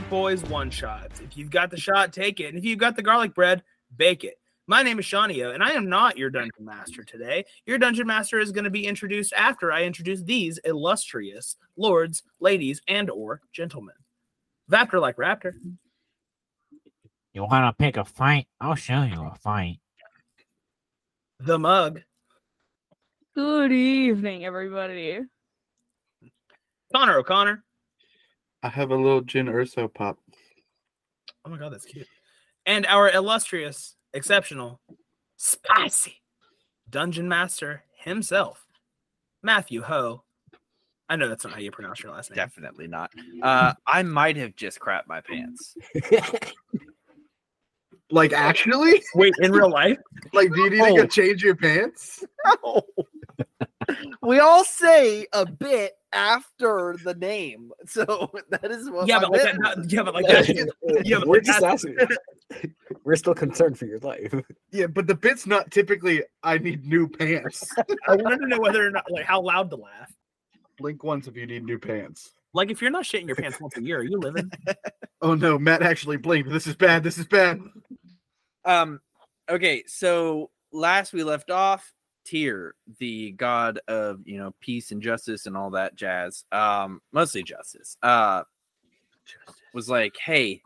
Welcome to the Garlic Boys One Shots. If you've got the shot, take it. And if you've got the garlic bread, bake it. My name is Shawnio, and I am not your dungeon master today. Your dungeon master is going to be introduced after I introduce these illustrious lords, ladies, and or gentlemen. Vaptor like raptor. You want to pick a fight? I'll show you a fight. The mug. Good evening, everybody. Connor O'Connor. I have a little gin urso pop. Oh my god, that's cute. And our illustrious, exceptional, spicy dungeon master himself, Matthew Ho. I know that's not how you pronounce your last name. Definitely not. Uh, I might have just crapped my pants. Like actually? Wait, in real life? Like do you need to Oh. go change your pants? No. We all say a bit after the name, so that is what. Yeah, but like bit that, was. yeah, but like that. Yeah, but We're just that's- asking. We're still concerned for your life. Yeah, but the bit's not typically I need new pants. I wanted to know whether or not, like, how loud to laugh. Blink once if you need new pants. Like, if you're not shitting your pants once a year, are you living? Oh no, Matt actually blinked. This is bad. This is bad. Um. Okay, so last we left off, Tyr, the god of you know peace and justice and all that jazz. Um, mostly justice. Uh, was like, hey,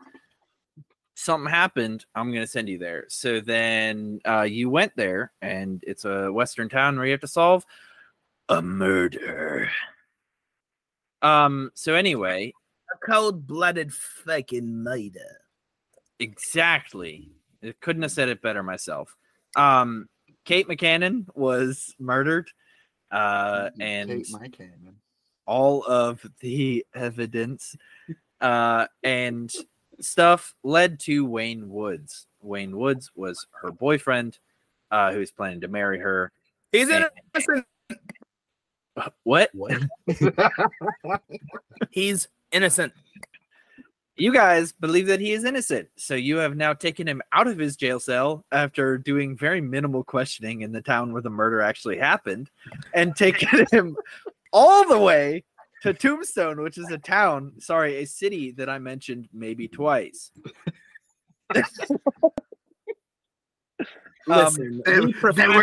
something happened. I'm gonna send you there. So then, uh, you went there, and it's a western town where you have to solve a murder. Um. So anyway, A cold-blooded fucking murder. Exactly. I couldn't have said it better myself. Um, Kate McCannon was murdered, uh, and Take all of the evidence uh, and stuff led to Wayne Woods. Wayne Woods was her boyfriend, uh, who was planning to marry her. He's And- innocent. What? What? He's innocent. You guys believe that he is innocent, so you have now taken him out of his jail cell after doing very minimal questioning in the town where the murder actually happened, and taken him all the way to Tombstone, which is a town, sorry, a city that I mentioned maybe twice. Um, Listen, they- we they were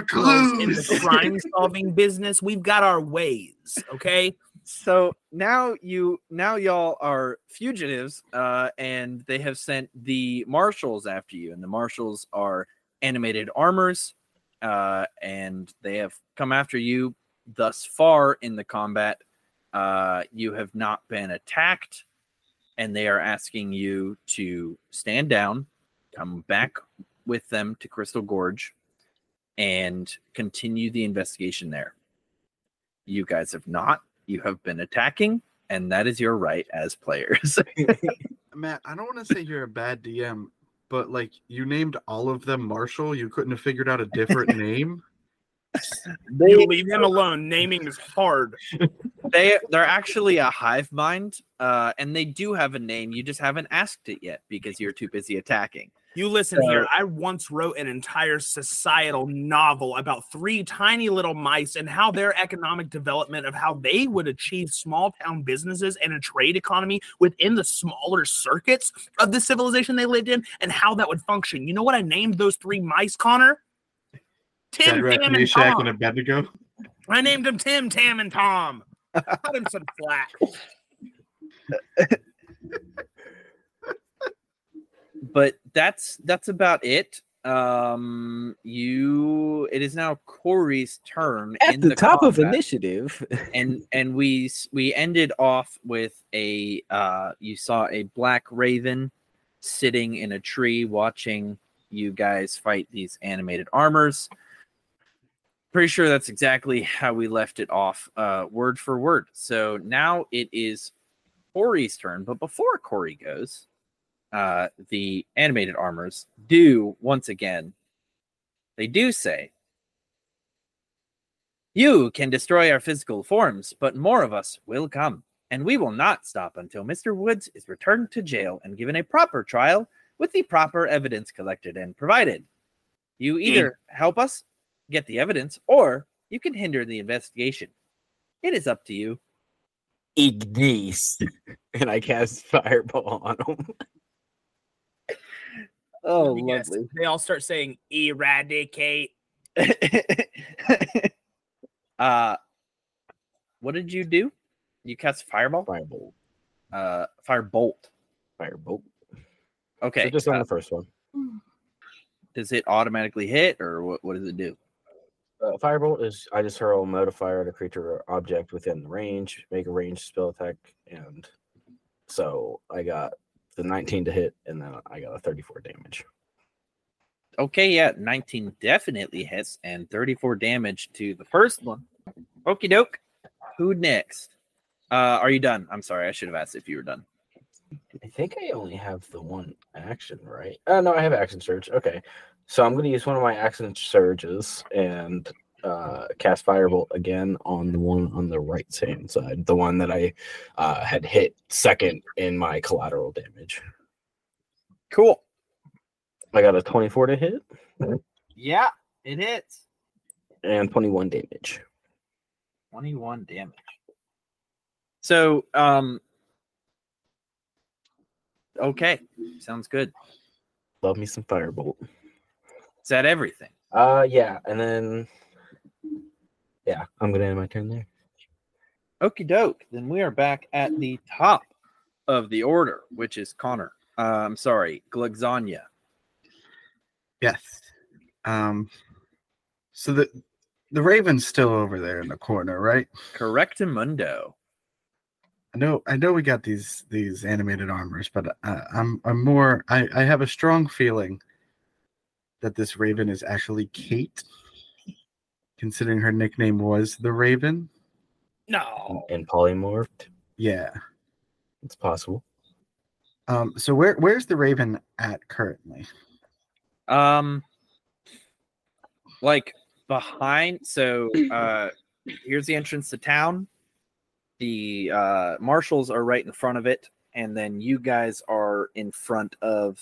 professionals in the crime-solving business. We've got our ways, okay? So now you now y'all are fugitives uh and they have sent the marshals after you and the marshals are animated armors uh and they have come after you thus far in the combat. Uh you have not been attacked and they are asking you to stand down come back with them to crystal gorge and continue the investigation there. You guys have not you have been attacking and that is your right as players Matt, I don't want to say you're a bad DM, but like you named all of them Marshall. You couldn't have figured out a different name. They, you leave him alone. Naming is hard. they they're actually a hive mind uh and they do have a name you just haven't asked it yet because you're too busy attacking You listen here. I once wrote an entire societal novel about three tiny little mice and how their economic development of how they would achieve small town businesses and a trade economy within the smaller circuits of the civilization they lived in and how that would function. You know what I named those three mice, Connor? Tim, Shadrach, Tam, and Meshach, and Tom. Abednego. I named them Tim, Tam, and Tom. Cut him some slack. but that's that's about it. Um you it is now corey's turn At in the, top of initiative. and and we we ended off with a uh you saw a black raven sitting in a tree watching you guys fight these animated armors. Pretty sure that's exactly how we left it off uh word for word. So now it is corey's turn but before corey goes uh the animated armors do once again they do say you can destroy our physical forms, but more of us will come, and we will not stop until Mr. Woods is returned to jail and given a proper trial with the proper evidence collected and provided. You either help us get the evidence or you can hinder the investigation. It is up to you. Ignis. and I cast fireball on him. Oh, Let guess. lovely. They all start saying eradicate. uh, what did you do? You cast fireball? Firebolt. Uh, firebolt. Firebolt. Okay. So just on uh, the first one. does it automatically hit, or what? What does it do? Uh, firebolt is I just hurl a mote of fire at a creature or object within the range, make a ranged spell attack, and so I got the 19 to hit, and then I got a 34 damage. Okay, yeah, 19 definitely hits and 34 damage to the first one. Okie doke. Who next? Uh, are you done? I'm sorry, I should have asked if you were done. I think I only have the one action, right? Uh, no, I have action surge. Okay, so I'm going to use one of my action surges and uh, cast firebolt again on the one on the right hand side, the one that I uh, had hit second in my collateral damage. Cool. I got a 24 to hit Yeah, it hits. and 21 damage. 21 damage. So, um, okay, sounds good. Love me some firebolt. Is that everything? Uh, yeah, and then yeah, I'm gonna end my turn there. Okie doke. Then we are back at the top of the order, which is Connor. Uh, I'm sorry, Glugsagna. Yes. Um. So the the Raven's still over there in the corner, right? Correctamundo. I know. I know we got these these animated armors, but uh, I'm I'm more. I I have a strong feeling that this Raven is actually Kate, considering her nickname was the Raven. No. And polymorphed. Yeah. It's possible. Um. So where where's the Raven at currently? Um, like behind. So, uh, here's the entrance to town. The uh, marshals are right in front of it, and then you guys are in front of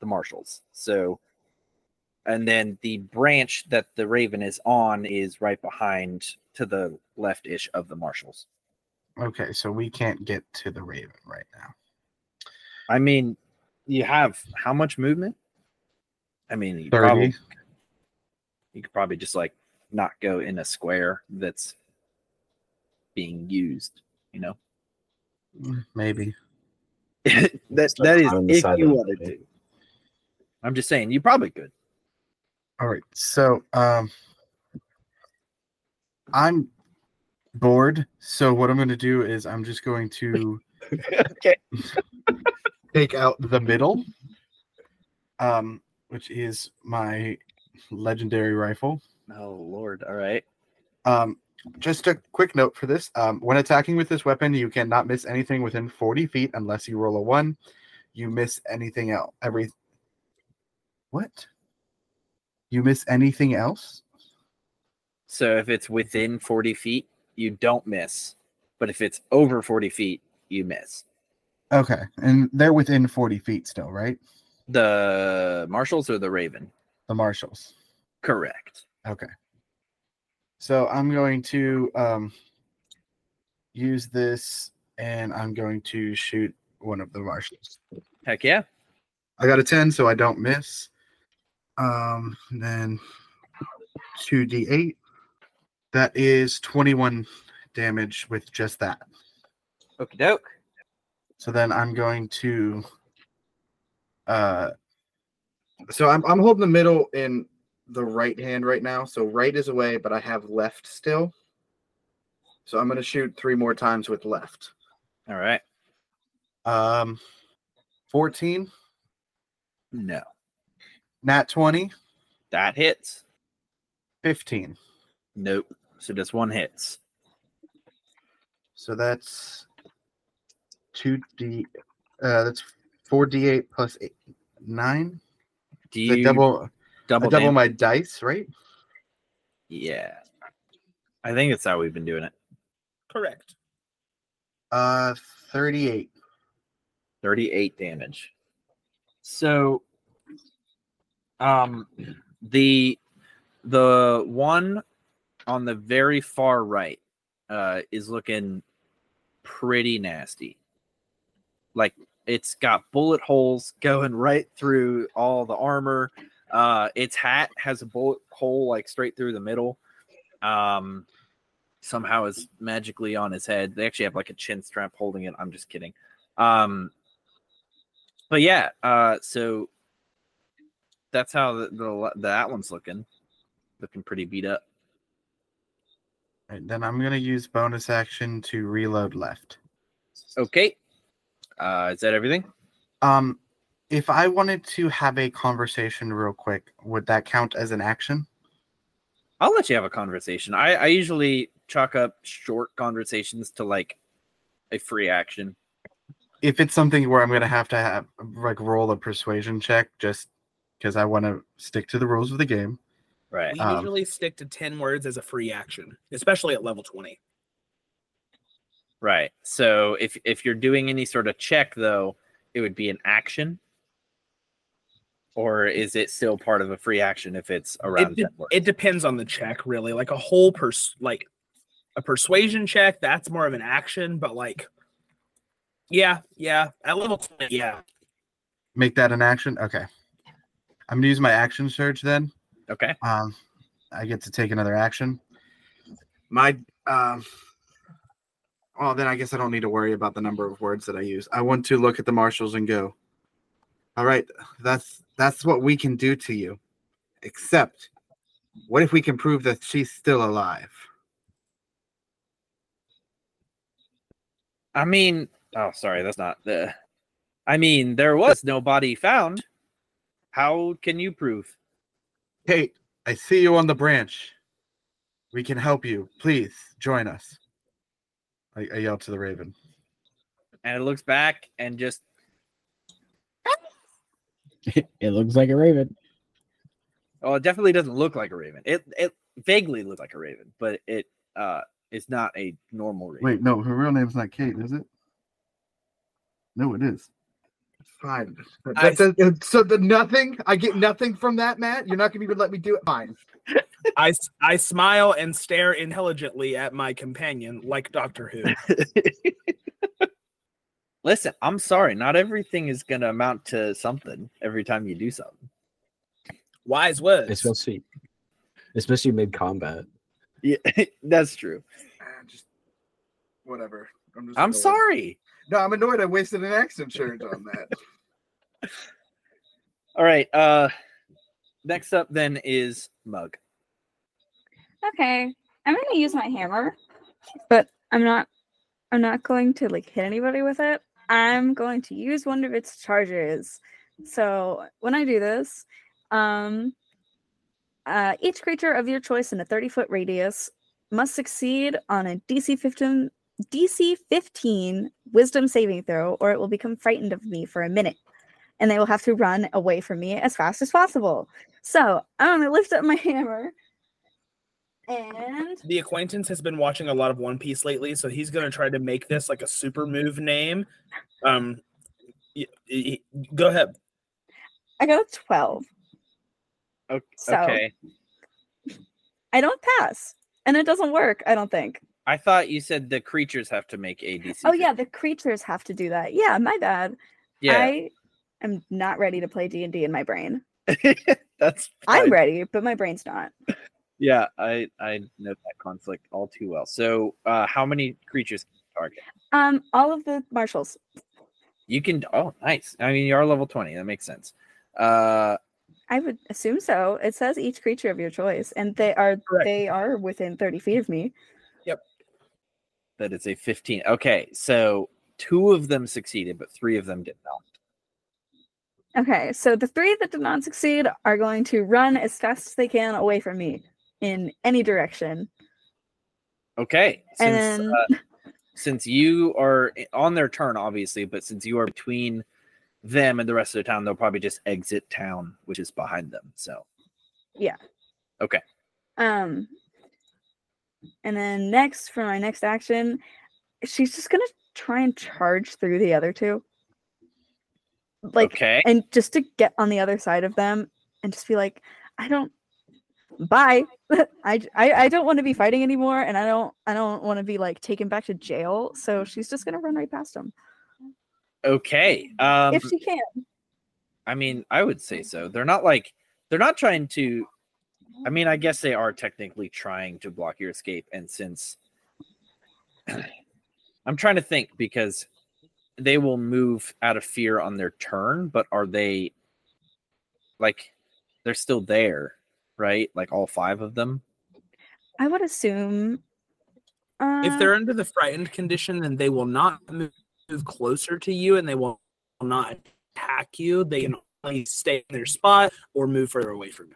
the marshals. So, and then the branch that the raven is on is right behind to the left ish of the marshals. Okay, so we can't get to the Raven right now. I mean, you have how much movement? I mean, you Thirty. probably you could probably just like not go in a square that's being used. You know, Mm, Maybe. that that is if you of the wanted to. I'm just saying, you probably could. All right. So um I'm bored. So what I'm going to do is I'm just going to okay. take out the middle, um, which is my legendary rifle. Oh Lord! All right. Um, just a quick note for this: um, when attacking with this weapon, you cannot miss anything within 40 feet unless you roll a one. You miss anything else. Every what? You miss anything else? So if it's within 40 feet, you don't miss. But if it's over 40 feet, you miss. Okay, and they're within 40 feet still, right? The marshals or the raven? The marshals. Correct. Okay. So I'm going to um, use this and I'm going to shoot one of the marshals. Heck yeah. I got a 10, so I don't miss. Um, then 2d8. That is 21 damage with just that. Okie doke. So then I'm going to uh so I'm I'm holding the middle in the right hand right now. So right is away, but I have left still. So I'm gonna shoot three more times with left. All right. Um 14, No. Nat 20, That hits. 15. Nope. So just one hits. So that's 2d uh that's 4d8 plus eight, 9. Do you double double, I double my dice, right? Yeah. I think it's how we've been doing it. Correct. Uh 38. 38 damage. So um the the one on the very far right uh is looking pretty nasty. like it's got bullet holes going right through all the armor. Uh, its hat has a bullet hole like straight through the middle. Um, somehow is magically on his head. They actually have like a chin strap holding it. I'm just kidding. Um, but yeah, uh, so that's how the, the that one's looking, looking pretty beat up. Right, then I'm gonna use bonus action to reload left. Okay, uh, is that everything? Um, if I wanted to have a conversation real quick, would that count as an action? I'll let you have a conversation. I, I usually chalk up short conversations to like a free action. If it's something where I'm gonna have to have like roll a persuasion check, just because I want to stick to the rules of the game. Right. We Um, usually stick to 10 words as a free action, especially at level 20. Right. So if if you're doing any sort of check though, it would be an action. Or is it still part of a free action if it's around It, de- 10 words? it depends on the check, really. Like a whole pers like a persuasion check, that's more of an action, but like yeah, yeah. At level 20, yeah. Make that an action. Okay. I'm gonna use my action surge then. okay. Um, I get to take another action. My um. Well, then I guess I don't need to worry about the number of words that I use. I want to look at the marshals and go. All right, that's that's what we can do to you. Except, what if we can prove that she's still alive? I mean, oh sorry, that's not the I mean, there was no body found. How can you prove? Kate, I see you on the branch. We can help you. Please join us. I, I yell to the raven. And it looks back and just it looks like a raven. oh, it definitely doesn't look like a raven. It it vaguely looks like a raven, but it uh is not a normal raven. Wait, no, her real name's not Kate, is it? No, it is. Fine. I- That- that- so the nothing. I get nothing from that, Matt. You're not gonna even let me do it. Fine. I, I smile and stare intelligently at my companion like Doctor Who. Listen, I'm sorry. Not everything is going to amount to something every time you do something. Wise words. Especially, especially mid combat. Yeah, that's true. Ah, Just whatever. I'm just. I'm annoyed. sorry. No, I'm annoyed. I wasted an action surge on that. All right. Uh next up then is Mug. Okay, I'm gonna use my hammer, but I'm not. I'm not going to like hit anybody with it. I'm going to use one of its charges. So when I do this, um, uh, each creature of your choice in a 30 foot radius must succeed on a DC 15 DC 15 Wisdom saving throw, or it will become frightened of me for a minute, and they will have to run away from me as fast as possible. So I'm gonna lift up my hammer and the acquaintance has been watching a lot of One Piece lately, so he's going to try to make this like a super move name. Um, y- y- y- go ahead. I got a 12. O- So- Okay. I don't pass. And it doesn't work, I don't think. I thought you said the creatures have to make ADC. Oh yeah, the creatures have to do that. Yeah, my bad. Yeah. I am not ready to play D&D in my brain. that's I'm ready, but my brain's not. Yeah, I I know that conflict all too well. So, uh how many creatures can you target? Um all of the marshals. You can Oh, nice. I mean, you are level 20. That makes sense. Uh I would assume so. It says each creature of your choice and they are Correct. they are within 30 feet of me. That is a 15. Okay, so two of them succeeded, but three of them did not. Okay, so the three that did not succeed are going to run as fast as they can away from me in any direction. Okay. Since And then uh, since you are on their turn, obviously, but since you are between them and the rest of the town, they'll probably just exit town, which is behind them. So yeah. Okay. Um, and then next for my next action, she's just gonna try and charge through the other two, like, okay. and just to get on the other side of them and just be like, I don't. Bye. I I don't want to be fighting anymore, and I don't I don't want to be like taken back to jail. So she's just gonna run right past them. Okay. Um, if she can. I mean, I would say so. They're not like they're not trying to. I mean, I guess they are technically trying to block your escape, and since I'm trying to think because they will move out of fear on their turn, but are they like they're still there, right? Like all five of them. I would assume. Uh, If they're under the frightened condition, then they will not move move closer to you and they will not attack you. They can only stay in their spot or move further away from you.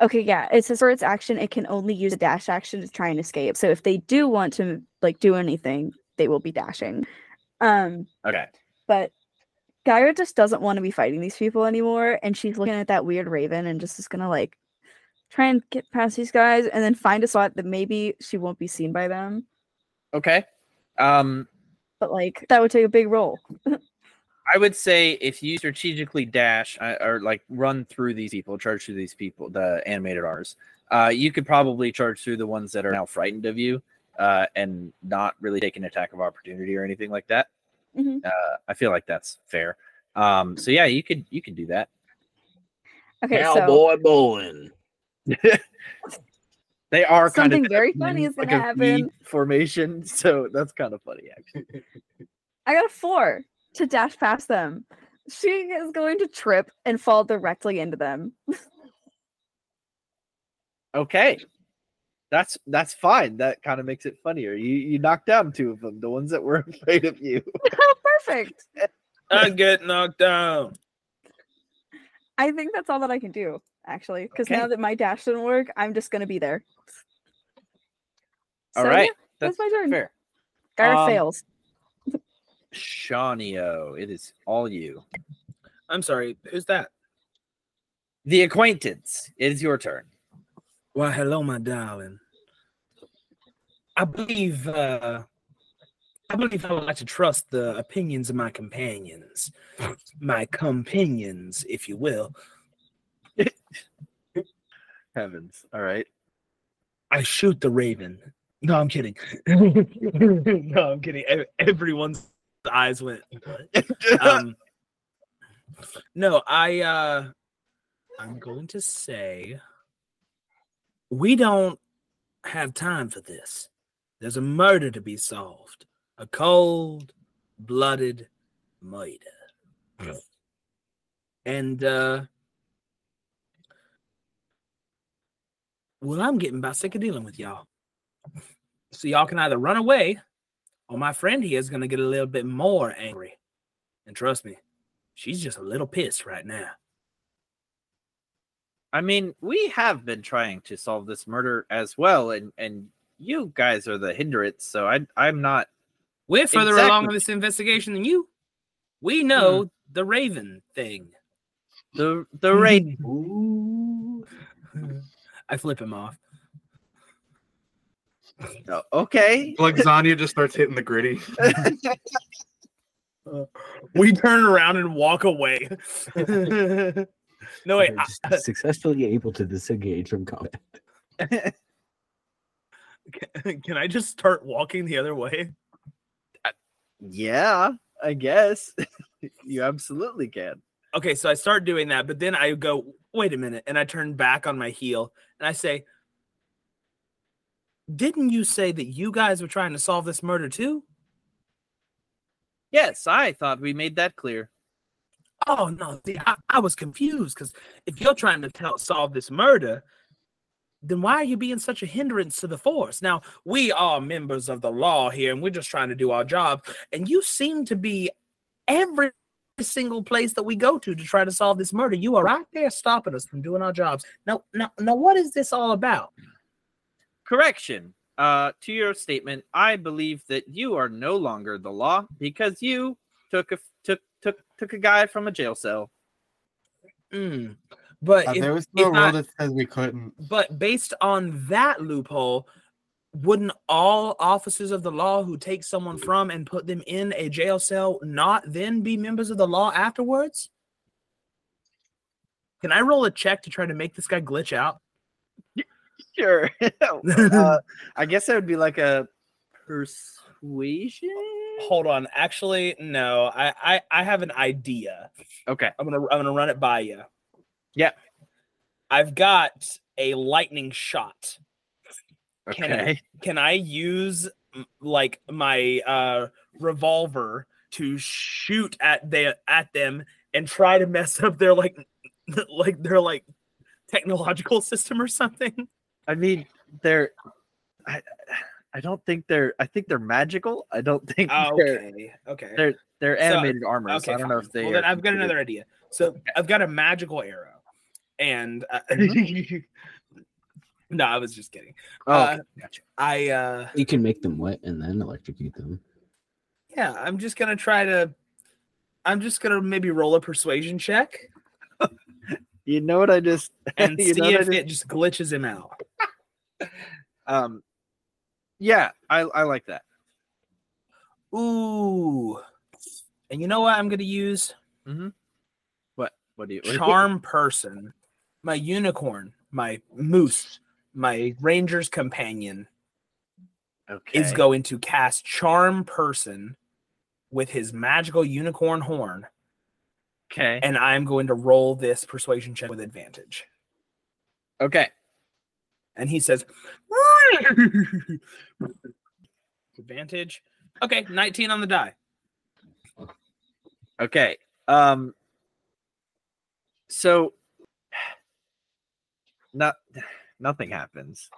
Okay, yeah. It says for its action, it can only use a dash action to try and escape. So if they do want to like do anything, they will be dashing. Um, Okay. but Gaira just doesn't want to be fighting these people anymore, and she's looking at that weird raven and just is gonna like try and get past these guys and then find a spot that maybe she won't be seen by them. Okay. Um, But like that would take a big roll. I would say if you strategically dash uh, or like run through these people, charge through these people, the animated R's, uh, you could probably charge through the ones that are now frightened of you uh, and not really take an attack of opportunity or anything like that. Mhm. Uh, I feel like that's fair. Um, so yeah, you could you could do that. Okay, so Cowboy bowling. They are kind Something of very funny is like gonna happen. formation, so that's kind of funny actually. I got a four to dash past them. She is going to trip and fall directly into them. Okay. That's that's fine. That kind of makes it funnier. You you knocked down two of them, the ones that were afraid of you. Oh, Perfect. I get knocked down. I think that's all that I can do, actually. Because Okay. now that my dash didn't work, I'm just gonna be there. All So, right. yeah, that's my turn. Fair. Gaira Um, fails. Shawnio, it is all you. I'm sorry. Who's that? The acquaintance. It is your turn. Why, hello, my darling. I believe uh I believe I would like to trust the opinions of my companions. My companions, if you will. Heavens. All right. I shoot the raven. No, I'm kidding. no, I'm kidding. Ev- Everyone's eyes went. "What?" um, no, I. uh I'm going to say we don't have time for this. There's a murder to be solved. A cold-blooded murder. And uh well, I'm getting about sick of dealing with y'all. So y'all can either run away, or my friend here is gonna get a little bit more angry. And trust me, she's just a little pissed right now. I mean, we have been trying to solve this murder as well, and and you guys are the hindrance. So I I'm not. We're further along Exactly. in this investigation than you. We hmm. know the Raven thing. The the rain. I flip him off. Oh, okay. Like Zanya just starts hitting the griddy. We turn around and walk away. no way. They're successfully able to disengage from combat. I- can I just start walking the other way? Yeah, I guess you absolutely can. Okay, so I start doing that, but then I go, wait a minute, and I turn back on my heel and I say, Didn't you say that you guys were trying to solve this murder too? Yes, I thought we made that clear. Oh no, see, I, I was confused because if you're trying to tell, solve this murder, then why are you being such a hindrance to the force? Now, we are members of the law here, and we're just trying to do our job. And you seem to be every single place that we go to to try to solve this murder. You are right there stopping us from doing our jobs. Now, now, now, what is this all about? Correction. Uh, to your statement, I believe that you are no longer the law because you took a took took took a guy from a jail cell. Mm. But Uh, if- there was no rule I- that says we couldn't. But based on that loophole, wouldn't all officers of the law who take someone from and put them in a jail cell not then be members of the law afterwards? Can I roll a check to try to make this guy glitch out? Sure. uh, I guess that would be like a persuasion. hold on. Actually, no. I, I I have an idea. Okay. I'm gonna I'm gonna run it by you. Yeah. I've got a lightning shot. Can I- Okay. Can I use like my uh revolver to shoot at the at them and try to mess up their like like their like technological system or something? I mean, they're. I, I don't think they're. I think they're magical. I don't think Oh, they're okay. Okay. they're they're So, animated armor. Okay, so I don't know if they. Well, then I've got another idea. So I've got a magical arrow, and uh, no, I was just kidding. Oh, uh, gotcha. I uh You can make them wet and then electrocute them. yeah, I'm just gonna try to. I'm just gonna maybe roll a persuasion check You know what I just and see if just- it just glitches him out. um. Yeah, I I like that. Ooh, and you know what? I'm gonna use What what do you? what do you- charm person, my unicorn, my moose, my ranger's companion. Okay. is going to cast charm person with his magical unicorn horn okay. and i'm going to roll this persuasion check with advantage Okay. and he says advantage okay 19 on the die Okay. Um. So. Not. Nothing happens.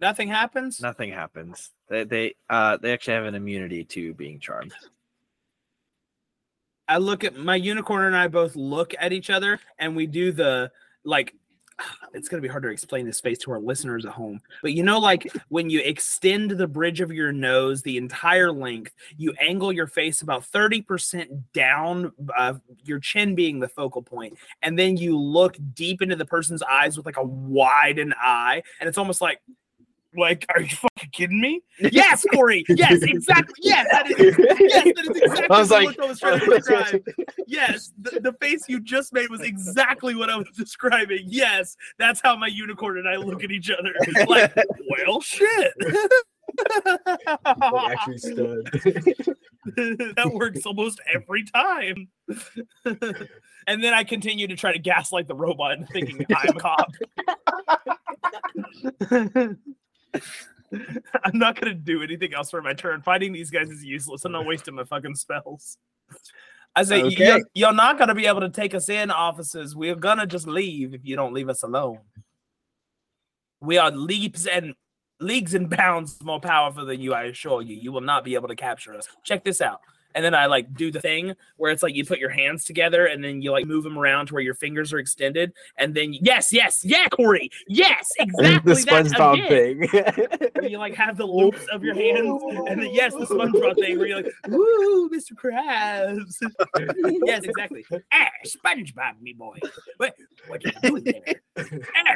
nothing happens Nothing happens. They they uh they actually have an immunity to being charmed. I look at my unicorn and i both look at each other and we do the like it's going to be hard to explain this face to our listeners at home but you know like when you extend the bridge of your nose the entire length you angle your face about 30% down uh, your chin being the focal point and then you look deep into the person's eyes with like a widened eye and it's almost like like are you fucking kidding me yes corey yes exactly yes that is yes that is exactly I was the like- look i was trying to describe yes, the, the face you just made was exactly what I was describing. Yes, that's how my unicorn and I look at each other. Like, well, shit. Like actually stood. that works almost every time. and then I continue to try to gaslight the robot into thinking I'm a cop. I'm not gonna do anything else for my turn. Fighting these guys is useless. I'm not wasting my fucking spells. I say, Okay. you're, you're not gonna be able to take us in, officers. We're gonna just leave if you don't leave us alone. We are leaps and leagues and bounds more powerful than you, I assure you. You will not be able to capture us. Check this out. And then I like do the thing where it's like you put your hands together and then you like move them around to where your fingers are extended. And then yes, yes, yeah, Corey, yes, exactly. the SpongeBob thing. Where you like have the loops of your hands, and then yes, the SpongeBob thing where you're like, "Woo, Mr. Krabs." yes, exactly. Ah, SpongeBob, me boy. What, what you doing there? Ah.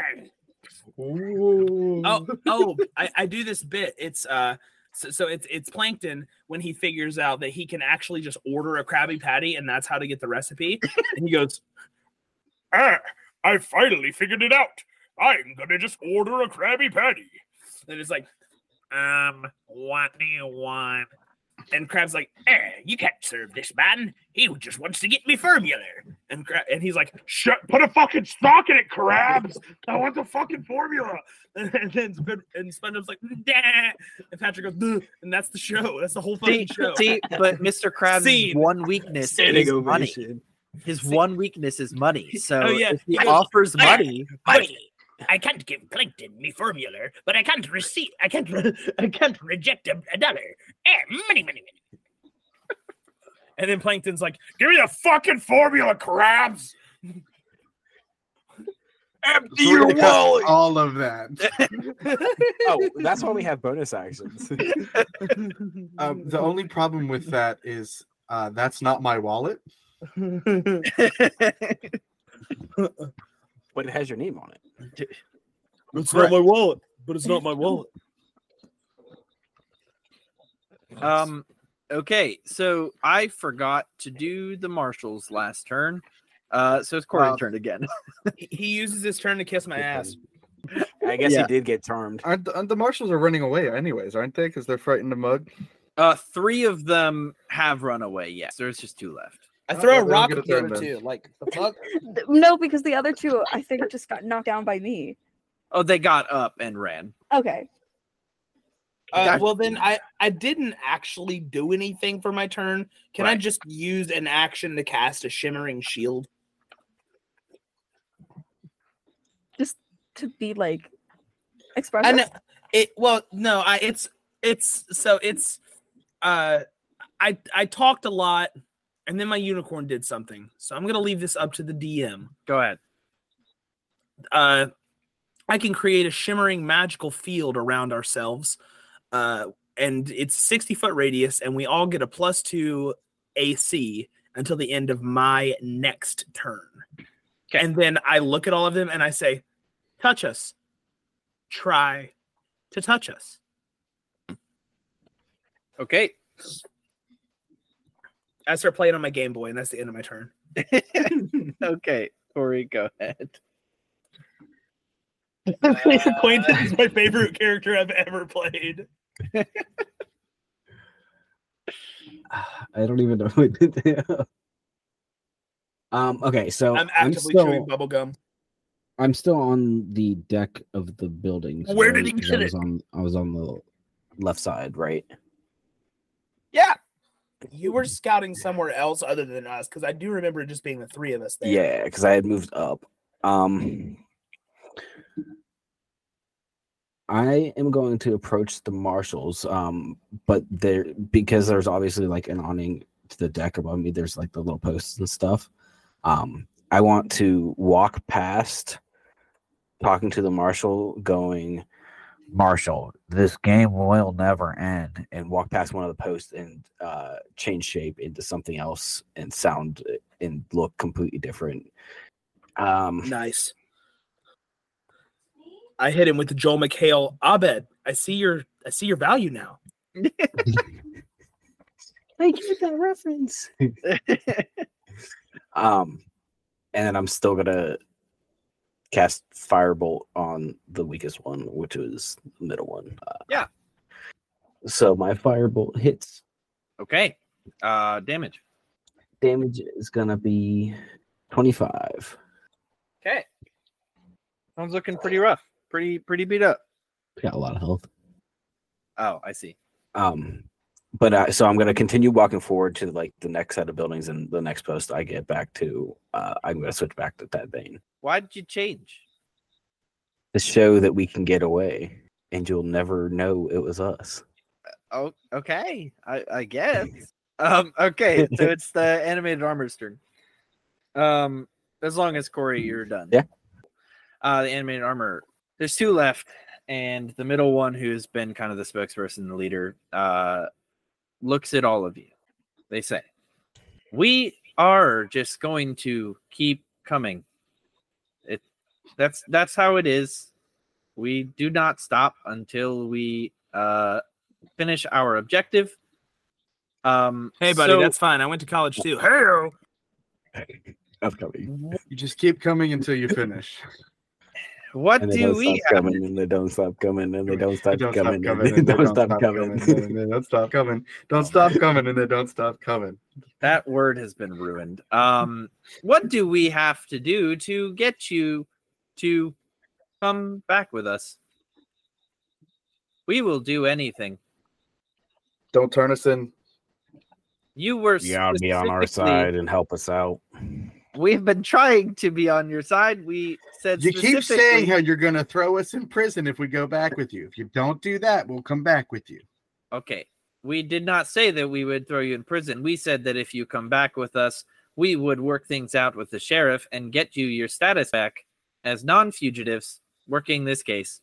Oh, oh, I, I do this bit. It's uh, so, so it's it's Plankton when he figures out that he can actually just order a Krabby Patty, and that's how to get the recipe. and he goes, "Ah, I finally figured it out. I'm gonna just order a Krabby Patty." And it's like, um, what do you want? And Crab's like, eh, you can't serve this man. He just wants to get me formula. And Crab, and he's like, shut, put a fucking stock in it, Krabs. I want the fucking formula. And then Spin, and SpongeBob's like, Dah. and Patrick goes, Duh. and that's the show. That's the whole See, fucking show. see, but Mr. Krabs' Scene. one weakness Standing is money. His See- one weakness is money. So Oh, yeah. if he He offers "Ah, money, money. I can't give Plankton me formula, but I can't receive. I can't. I can't reject a, a dollar. Eh, money, money, money. And then Plankton's like, "Give me the fucking formula, Krabs." Empty your wallet. All of that. oh, that's why we have bonus actions. Um, the only problem with that is uh, that's not my wallet. but it has your name on it. It's not my wallet, but it's not my wallet. um, okay. So I forgot to do the marshals last turn. Uh, so it's Corey's Wow. turn again. He- He uses his turn to kiss my ass. I guess Yeah. he did get charmed. Aren't the, aren't the marshals are running away anyways, aren't they? Because they're frightened the mug. Uh, three of them have run away. Yes, there's just two left. I Oh, throw a well, they don't rock at a the other two. Like the fuck? No, because the other two, I think, just got knocked down by me. Oh, they got up and ran. Okay. Uh, Gotcha. well, then I I didn't actually do anything for my turn. Can I just use an action to cast a shimmering shield? Just to be like I expressive. know it. Well, no, I it's it's so it's uh I I talked a lot, and then my unicorn did something. So I'm gonna leave this up to the DM. Go ahead. uh, I can create a shimmering magical field around ourselves, uh, and it's 60 foot radius, and we all get a plus two AC until the end of my next turn. Okay. And then I look at all of them and I say, "Touch us. Try to touch us." Okay. I start playing on my Game Boy, and that's the end of my turn. okay, Corey, go ahead. Acquaintance is my favorite character I've ever played. I don't even know what to do. Um. Okay. So I'm I'm, actively chewing still bubblegum. I'm still on the deck of the building. Where did he get I was it? on I was on the left side, right? Yeah. You were scouting somewhere else other than us because I do remember it just being the three of us there. Yeah, because I had moved up. Um, I am going to approach the marshals. Um, but there because there's obviously like an awning to the deck above me. There's like the little posts and stuff. Um, I want to walk past, talking to the marshal, going, Marshall, this game will never end. and walk past one of the posts and uh, change shape into something else and sound uh, and look completely different. Um, Nice. I hit him with the Joel McHale. Abed, I see your I see your value now. I get that reference. um, and then I'm still gonna cast firebolt on the weakest one, which was the middle one. Uh, Yeah. So my firebolt hits. Okay. Uh, damage. Damage is gonna be 25. Okay. Sounds looking pretty rough. Pretty pretty beat up. Got a lot of health. Oh, I see. Um, but uh, so I'm gonna continue walking forward to like the next set of buildings, and the next post I get back to, uh, I'm gonna switch back to Tad Bane Why did you change? to show that we can get away, and you'll never know it was us. Oh, okay. I, I guess. um, okay, so it's the animated armor's turn. Um, as long as Corey, you're done. Yeah. Uh, the animated armor. There's two left, and the middle one, who's been kind of the spokesperson, the leader, uh, looks at all of you. They say, "We are just going to keep coming. It that's that's how it is. We do not stop until we uh finish our objective. Um, Hey buddy, so that's fine. I went to college too. Hey, Upcoming. You just keep coming until you finish. what And they do don't we stop have? coming, and they don't stop coming, and they don't They stop don't coming, stop and coming. and they they don't stop coming. and they don't stop coming. Don't stop coming, and they don't stop coming. That word has been ruined. Um, what do we have to do to get you to come back with us? We will do anything. Don't turn us in. You were You gotta be on our specifically- side and help us out. We've been trying to be on your side. We said You keep saying how you're going to throw us in prison if we go back with you. If you don't do that, we'll come back with you. Okay. We did not say that we would throw you in prison. We said that if you come back with us, we would work things out with the sheriff and get you your status back as non fugitives working this case.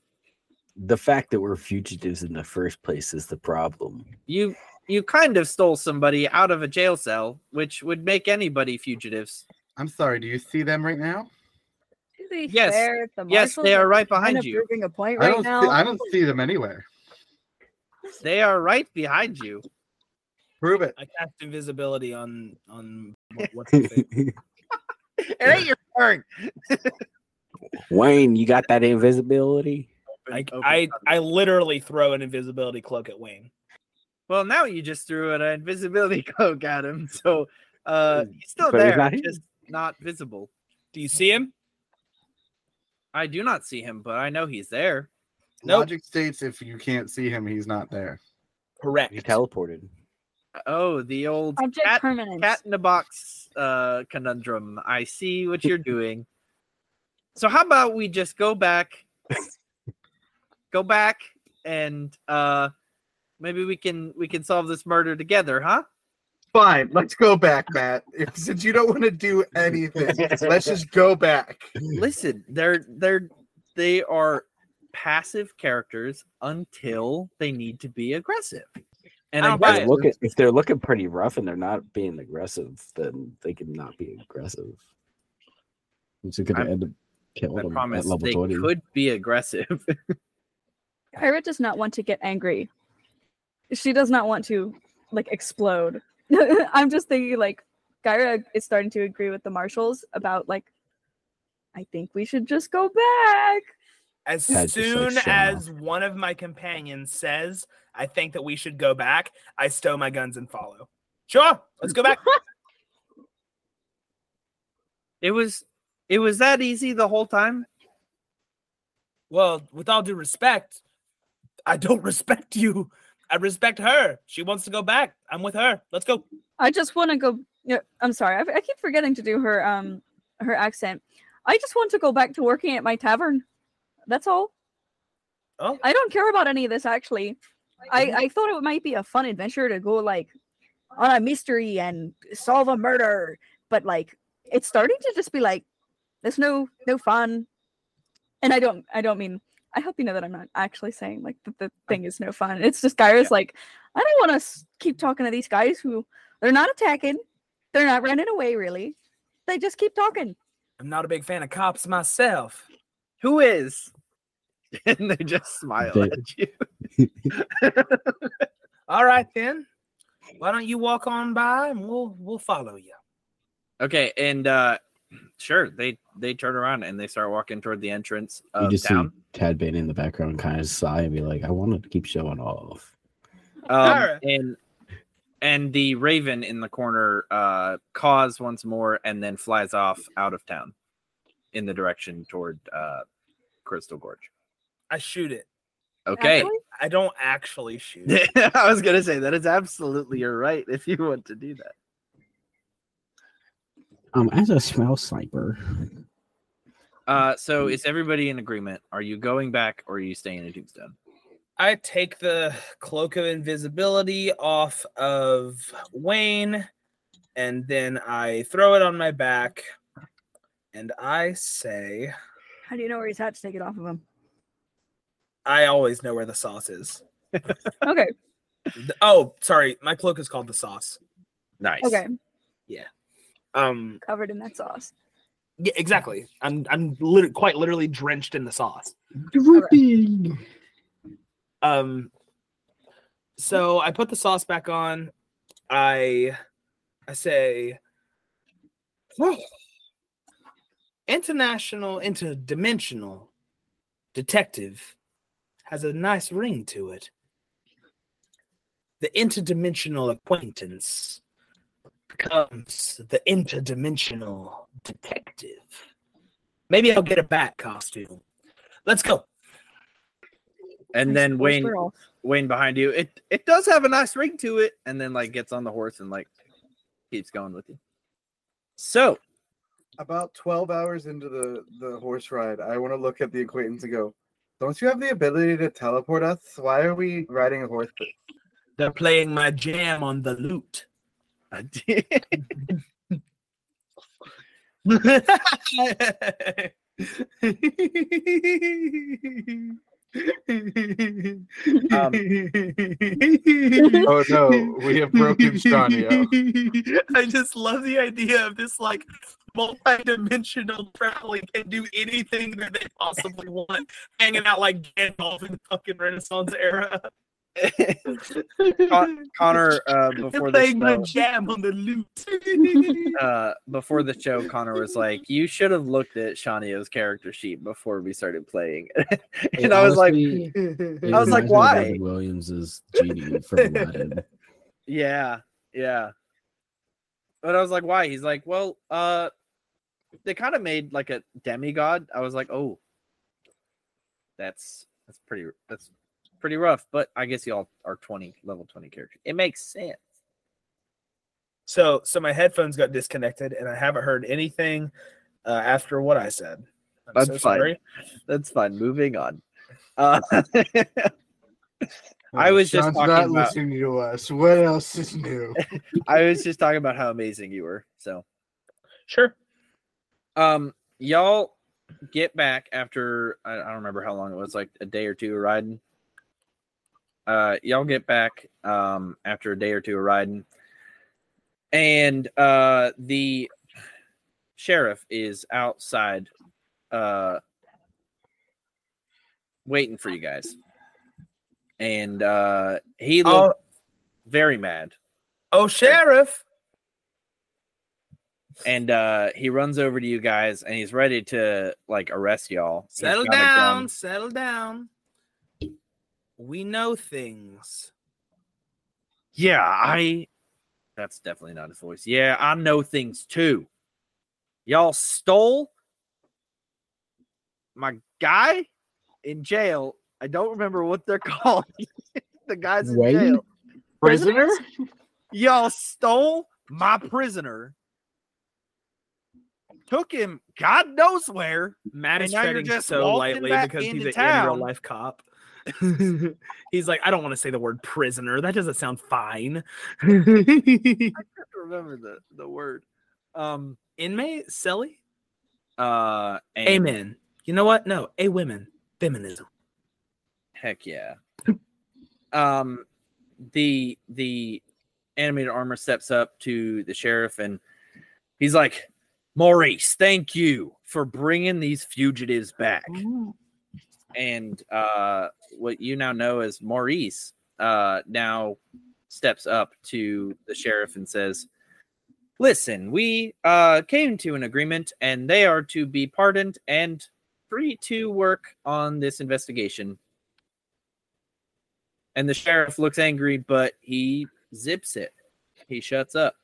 The fact that we're fugitives in the first place is the problem. You you kind of stole somebody out of a jail cell, which would make anybody fugitives. I'm sorry. Do you see them right now? To Yes. fair, the Yes, they are right kind behind of you. proving a point I right don't. now. See, I don't see them anywhere. They are right behind you. Prove it. I cast invisibility on on what, what's his face. It ain't your turn. Wayne, you got that invisibility? I, I. I literally throw an invisibility cloak at Wayne. Well, now you just threw an invisibility cloak at him, so uh, he's still But he's there, not just not visible. Do you see him? I do not see him, but I know he's there. Nope. Logic states if you can't see him, he's not there. Correct. He teleported. Oh, the old Object cat, permanence. cat in a box uh, conundrum. I see what you're doing. So how about we just go back, go back, and uh, maybe we can we can solve this murder together, huh? Fine, let's go back, Matt. If, since you don't want to do anything, let's just go back. Listen, they're they're they are passive characters until they need to be aggressive. And I don't If they're looking, if they're looking pretty rough and they're not being aggressive, then they can not be aggressive. It's going I'm- to end up killing I them promise at level they 20. could be aggressive. Gaira does not want to get angry. She does not want to like explode. I'm just thinking like Gaira is starting to agree with the marshals about like I think we should just go back. As Had just, like, soon shown as one of my companions says, I think that we should go back, I stow my guns and follow. Sure, let's go back. it was it was that easy the whole time. well, with all due respect, I don't respect you. I respect her. She wants to go back. I'm with her. Let's go. I just want to go. Yeah, I'm sorry. I, I keep forgetting to do her um her accent. I just want to go back to working at my tavern. That's all. Oh, I don't care about any of this actually. I I thought it might be a fun adventure to go like on a mystery and solve a murder, but like it's starting to just be like there's no no fun. And I don't I don't mean I hope you know that I'm not actually saying like that the thing is no fun. It's just Gaira's like I don't want to keep talking to these guys who they're not attacking, they're not running away really. They just keep talking. I'm not a big fan of cops myself. Who is? And they just smile They- at you. All right then. Why don't you walk on by and we'll we'll follow you. Okay, and uh sure, they they turn around and they start walking toward the entrance of You just town. see Tad Bane in the background kind of sigh and be like, I wanted to keep showing off. Um, Alright. and and the raven in the corner uh caws once more and then flies off out of town in the direction toward uh Crystal Gorge. I shoot it. Okay. Actually, I don't actually shoot. it. I was gonna say that is absolutely your right if you want to do that. Um, as a smell sniper, Uh so is everybody in agreement? Are you going back or are you staying in Tombstone? I take the cloak of invisibility off of Wayne and then I throw it on my back and I say, how do you know where he's at to take it off of him? I always know where the sauce is. Okay. Oh, sorry, my cloak is called the sauce. Nice. Okay. Yeah. Um, Covered in that sauce. Yeah, exactly. I'm I'm lit- quite literally drenched in the sauce. dripping. Um, so I put the sauce back on. I I say, "Whew. international, interdimensional detective has a nice ring to it. The interdimensional acquaintance becomes the interdimensional detective. Maybe I'll get a bat costume. Let's go. And I then Wayne we're. Wayne behind you. It it does have a nice ring to it, and then like gets on the horse and like keeps going with you. So About 12 hours into the, the horse ride, I want to look at the acquaintance and go, Don't you have the ability to teleport us? Why are we riding a horse? They're playing my jam on the lute. Um, oh no, we have broken Shawnio. I just love the idea of this like multi-dimensional traveling can do anything that they possibly want, hanging out like Gandalf in the fucking Renaissance era. Con- Connor, uh, before the playing the show, jam on the lute. uh, before the show, Connor was like, "You should have looked at Shawnio's character sheet before we started playing." and I was like, Honestly, it I was like, reminds me of why? Williams is GD from Aladdin. "Yeah, yeah." But I was like, "Why?" He's like, "Well, uh, they kind of made like a demigod." I was like, "Oh, that's that's pretty that's pretty rough." But I guess y'all are twenty level twenty characters. It makes sense. So, so my headphones got disconnected, and I haven't heard anything uh, after what I said. I'm That's so fine. sorry. That's fine. Moving on. Uh, I was just talking not about- listening to us. What else is new? I was just talking about how amazing you were. So, Sure. um, y'all get back after I, I don't remember how long it was, like a day or two riding. Uh, y'all get back um after a day or two of riding, and uh, the sheriff is outside, uh, waiting for you guys, and uh, he Oh, very mad. oh, sheriff. and uh he runs over to you guys and he's ready to like arrest y'all Settle got a gun. down. Settle down. We know things. yeah i that's definitely not his voice yeah i know things too y'all stole my guy in jail i don't remember what they're called the guys in Wayne? jail Prisoner? y'all stole my prisoner took him god knows where Matt And is now treading so lightly because he's into an in town. real life cop. he's like, I don't want to say the word prisoner. That doesn't sound fine. I can't remember the the word um Inmate, silly. uh and Amen. You know what? No, a women, feminism. heck yeah um the the animated armor steps up to the sheriff and he's like maurice thank you for bringing these fugitives back and uh what you now know as maurice uh now steps up to the sheriff and says listen we uh came to an agreement and they are to be pardoned and free to work on this investigation. And the sheriff looks angry but he zips it. He shuts up.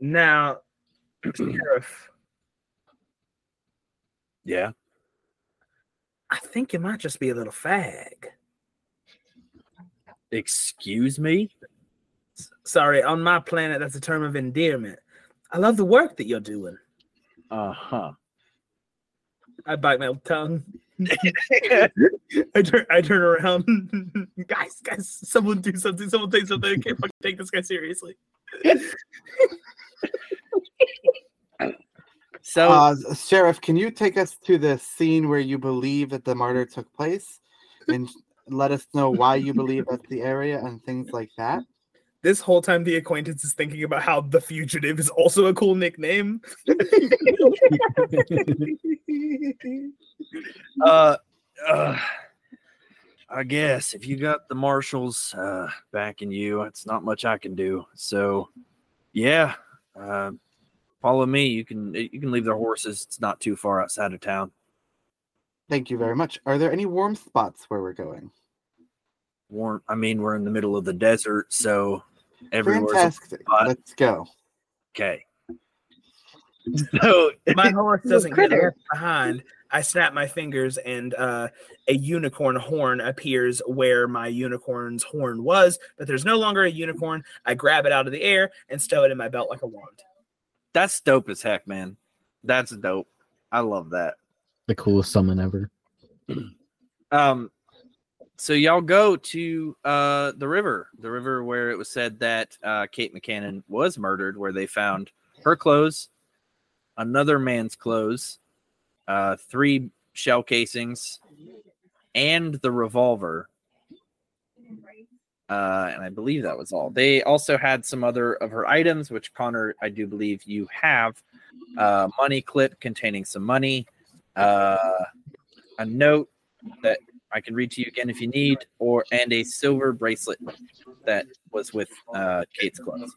Now, sheriff, yeah I think you might just be a little fag. excuse me Sorry, on my planet, that's a term of endearment. I love the work that you're doing. uh-huh I bite my tongue. I turn I turn around. guys, guys, someone do something, someone say something. I can't fucking take this guy seriously. so Uh, Sheriff, can you take us to the scene where you believe that the murder took place and let us know why you believe that's the area and things like that? This whole time the acquaintance is thinking about how the fugitive is also a cool nickname. uh, uh i guess if you got the marshals uh backing you it's not much i can do so yeah uh follow me you can you can leave their horses it's not too far outside of town Thank you very much. Are there any warm spots where we're going? warm i mean we're in the middle of the desert so everywhere's a- Fantastic. Let's go. okay so my horse doesn't get left behind. I snap my fingers and uh, a unicorn horn appears where my unicorn's horn was, but there's no longer a unicorn. I grab it out of the air and stow it in my belt like a wand. That's dope as heck man that's dope i love that the coolest summon ever. Um, so y'all go to uh the river, the river where it was said that uh Kate McCannon was murdered, where they found her clothes, another man's clothes, uh three shell casings, and the revolver. Uh, and I believe that was all. They also had some other of her items, which Connor, I do believe you have. Uh, money clip containing some money, uh, a note that I can read to you again if you need, or and a silver bracelet that was with uh, Kate's clothes.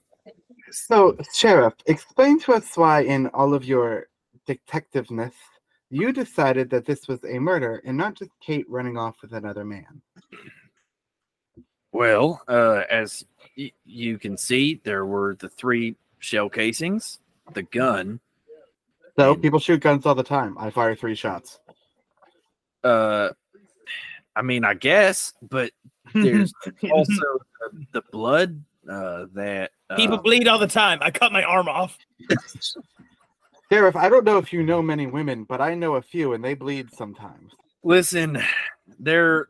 So, Sheriff, explain to us why, in all of your detectiveness, you decided that this was a murder and not just Kate running off with another man. Well, uh, as y- you can see, there were the three shell casings, the gun. So, people shoot guns all the time. I fire three shots. Uh, I mean, I guess, but there's also the, the blood uh, that uh, People bleed all the time. I cut my arm off. Sheriff, I don't know if you know many women, but I know a few and they bleed sometimes. Listen, there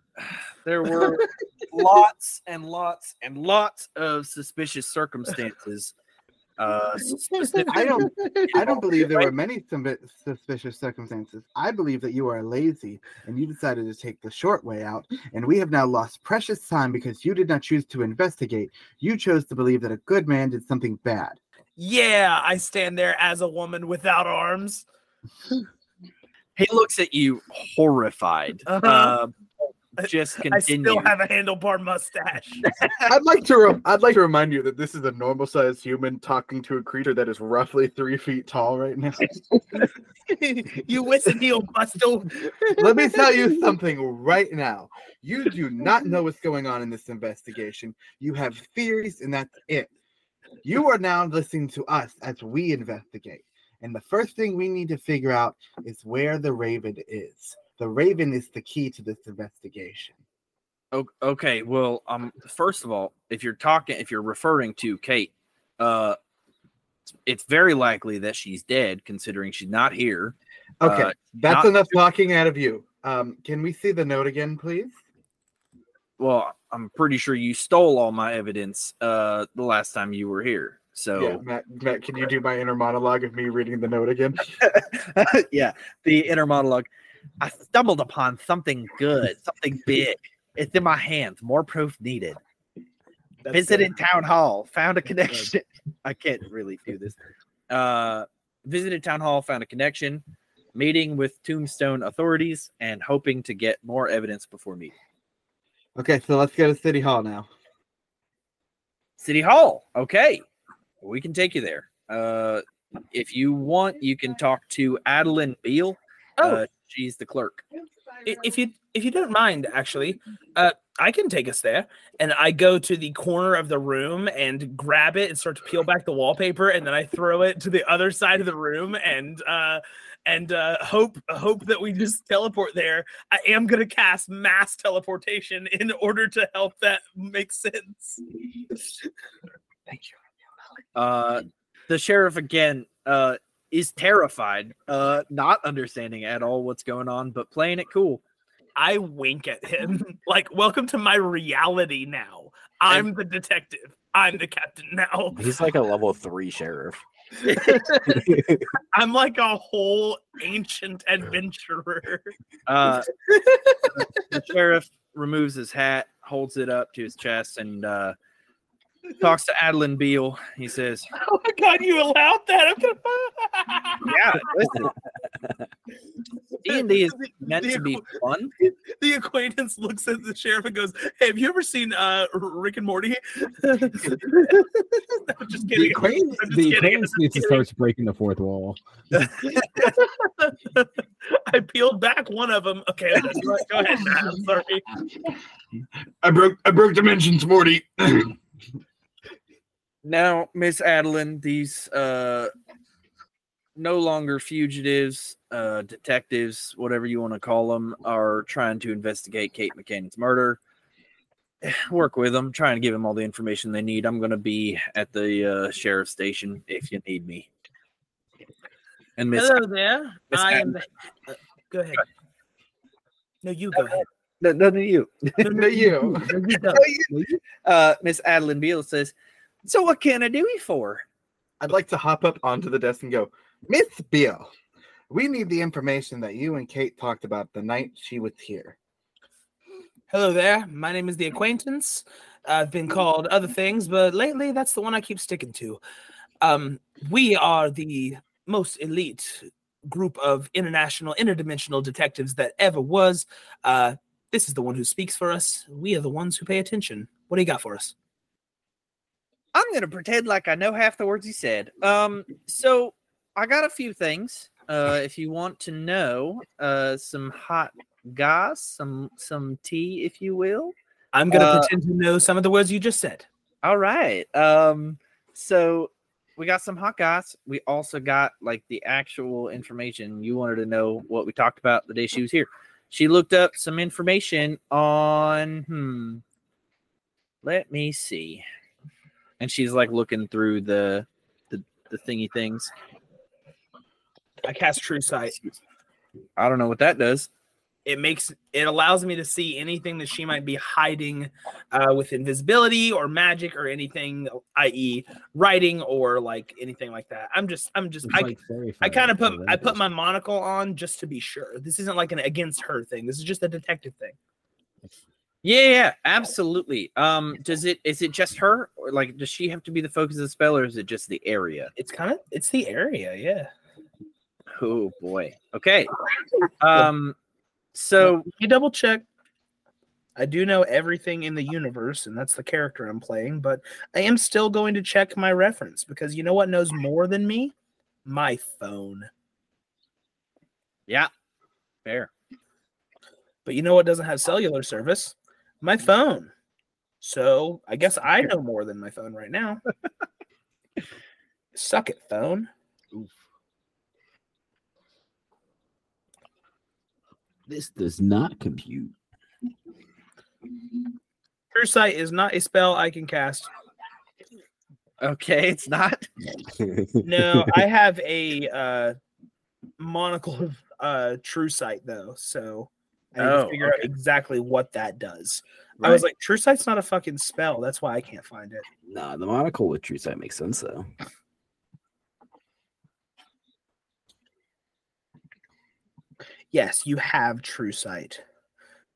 there were lots and lots and lots of suspicious circumstances. Uh, I don't I don't believe there were many suspicious circumstances. I believe that you are lazy and you decided to take the short way out, and we have now lost precious time because you did not choose to investigate. You chose to believe that a good man did something bad. Yeah, I stand there as a woman without arms. he looks at you horrified. Uh-huh. Uh, just continue. I still have a handlebar mustache. I'd like to re- I'd like to remind you that this is a normal sized human talking to a creature that is roughly three feet tall right now. you whistle heel bustle. Let me tell you something right now. You do not know what's going on in this investigation. You have theories, and that's it. You are now listening to us as we investigate. And the first thing we need to figure out is where the raven is. The raven is the key to this investigation. Okay, well, um, first of all, if you're talking, if you're referring to Kate, uh, it's very likely that she's dead, considering she's not here. Okay, Uh, that's enough talking out of you. Um, can we see the note again, please? Well, I'm pretty sure you stole all my evidence uh the last time you were here. So Yeah, Matt, Matt, can you do my inner monologue of me reading the note again? yeah, the inner monologue. I stumbled upon something good, something big. It's in my hands. More proof needed. Visited town hall, found a connection. I can't really do this. Uh, visited town hall, found a connection. Meeting with Tombstone authorities and hoping to get more evidence before meeting. Okay, so let's go to City Hall now. City Hall. Okay, we can take you there. Uh, if you want, you can talk to Adeline Beal. Oh. Uh, she's the clerk. If you if you don't mind actually uh i can take us there and i go to the corner of the room and grab it and start to peel back the wallpaper and then i throw it to the other side of the room and uh and uh hope hope that we just teleport there i am going to cast mass teleportation in order to help that make sense Thank you. Uh, the sheriff again uh, is terrified, uh, not understanding at all what's going on, but playing it cool. i wink at him like welcome to my reality now i'm the detective i'm the captain now He's like a level three sheriff. I'm like a whole ancient adventurer. Uh, the sheriff removes his hat, holds it up to his chest, and uh, talks to Adeline Beal. He says, Oh my god, you allowed that? I'm gonna... "Yeah, listen, D and D is The- meant the to be fun." The acquaintance looks at the sheriff and goes, "Hey, have you ever seen uh Rick and Morty?" I'm just The kidding. acquaintance, I'm just the kidding. acquaintance I'm needs to start breaking the fourth wall. I peeled back one of them. Okay, go go ahead, Matt. I'm sorry. I broke I broke dimensions, Morty. Now, Miss Adeline, these uh, no longer fugitives, uh, detectives, whatever you want to call them, are trying to investigate Kate McCann's murder. Work with them, try and give them all the information they need. I'm going to be at the uh, sheriff's station if you need me. And Miss, Hello there. Miss I am. The... Uh, go ahead. No, you go ahead. no, no, no, you, No, you. No, you go. uh, Miss Adeline Beal says, "So what can I do you for?" I'd like to hop up onto the desk and go, Miss Beale, we need the information that you and Kate talked about the night she was here. Hello there. My name is the acquaintance. I've been called other things, but lately that's the one I keep sticking to. Um, we are the most elite group of international, interdimensional detectives that ever was. Uh, This is the one who speaks for us. We are the ones who pay attention. What do you got for us? I'm gonna pretend like I know half the words he said. Um, so I got a few things. Uh, if you want to know, uh, some hot goss, some some tea, if you will. I'm gonna Uh, pretend to know some of the words you just said. All right. Um, so we got some hot goss. We also got like the actual information. You wanted to know what we talked about the day she was here. She looked up some information on hmm. Let me see. And she's like looking through the the, the thingy things. I cast True Sight. I don't know what that does. It makes it allows me to see anything that she might be hiding uh, with invisibility or magic or anything, i.e., writing or like anything like that. I'm just, I'm just, It's I, like I kind of put, I put my monocle on just to be sure. This isn't like an against her thing. This is just a detective thing. Yeah, yeah, absolutely. Um, does it is it just her or like does she have to be the focus of the spell or is it just the area? It's kind of, it's the area, yeah. Oh boy. Okay. Um so You double check. I do know everything in the universe, and that's the character I'm playing, but I am still going to check my reference because you know what knows more than me? My phone. yeah. Fair. But you know what doesn't have cellular service? My phone. So I guess I know more than my phone right now. Suck it, phone. This does not compute. True sight is not a spell I can cast. Okay, it's not. No, I have a uh monocle of uh true sight though, so I need Oh, to figure out exactly what that does. I was like, True Sight's not a fucking spell. That's why I can't find it. nah, the monocle with true sight makes sense though. Yes, you have True Sight.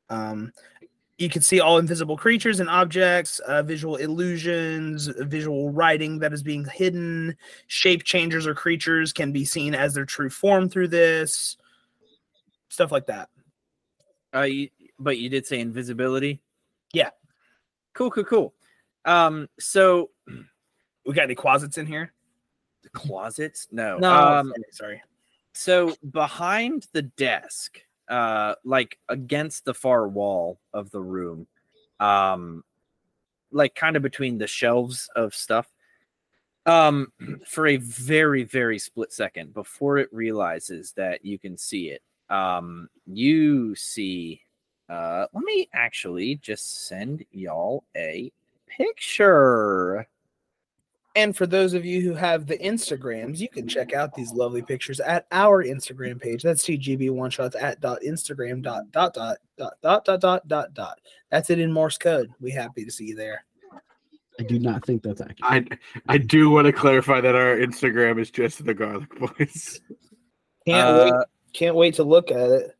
Um, you can see all invisible creatures and objects, uh, visual illusions, visual writing that is being hidden. Shape changers or creatures can be seen as their true form through this. Stuff like that. Uh you, but you did say invisibility? Yeah. Cool, cool, cool. Um so We got any closets in here? the closets? No. No, Um sorry. so behind the desk uh like against the far wall of the room um like kind of between the shelves of stuff um for a very very split second before it realizes that you can see it um you see uh let me actually just send y'all a picture And for those of you who have the Instagrams, you can check out these lovely pictures at our Instagram page. That's TGB one shots at dot Instagram dot dot dot dot dot dot dot dot dot. That's it in Morse code. We happy to see you there. I do not think that's accurate. I I do want to clarify that our Instagram is just the Garlic Boys. Can't wait. Can't wait to look at it.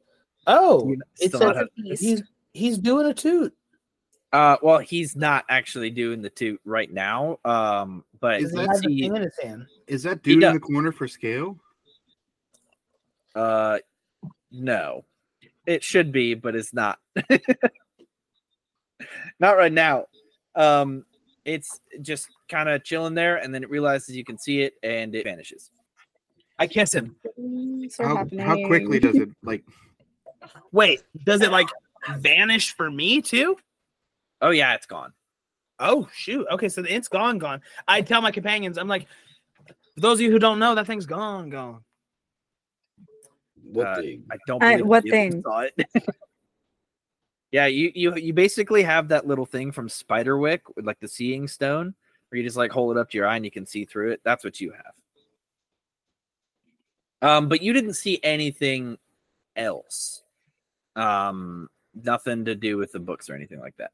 Oh, You it says not he's he's doing a toot. Uh, well, he's not actually doing the toot right now. Um, but Is that let's has a see, thing in his hand. Is that dude in the corner for scale? uh, no, it should be, but it's not. not right now. Um, it's just kind of chilling there, and then it realizes you can see it, and it vanishes. I kiss him. How, how quickly does it like? Wait, does it like vanish for me too? Oh yeah, it's gone. Oh shoot. Okay, so it's gone, gone. I tell my companions, I'm like, for those of you who don't know, that thing's gone, gone. What Uh, thing? I don't. Uh, what you thing? Saw it. yeah, you you you basically have that little thing from Spiderwick with like the seeing stone, where you just like hold it up to your eye and you can see through it. That's what you have. Um, but you didn't see anything else. Um, nothing to do with the books or anything like that.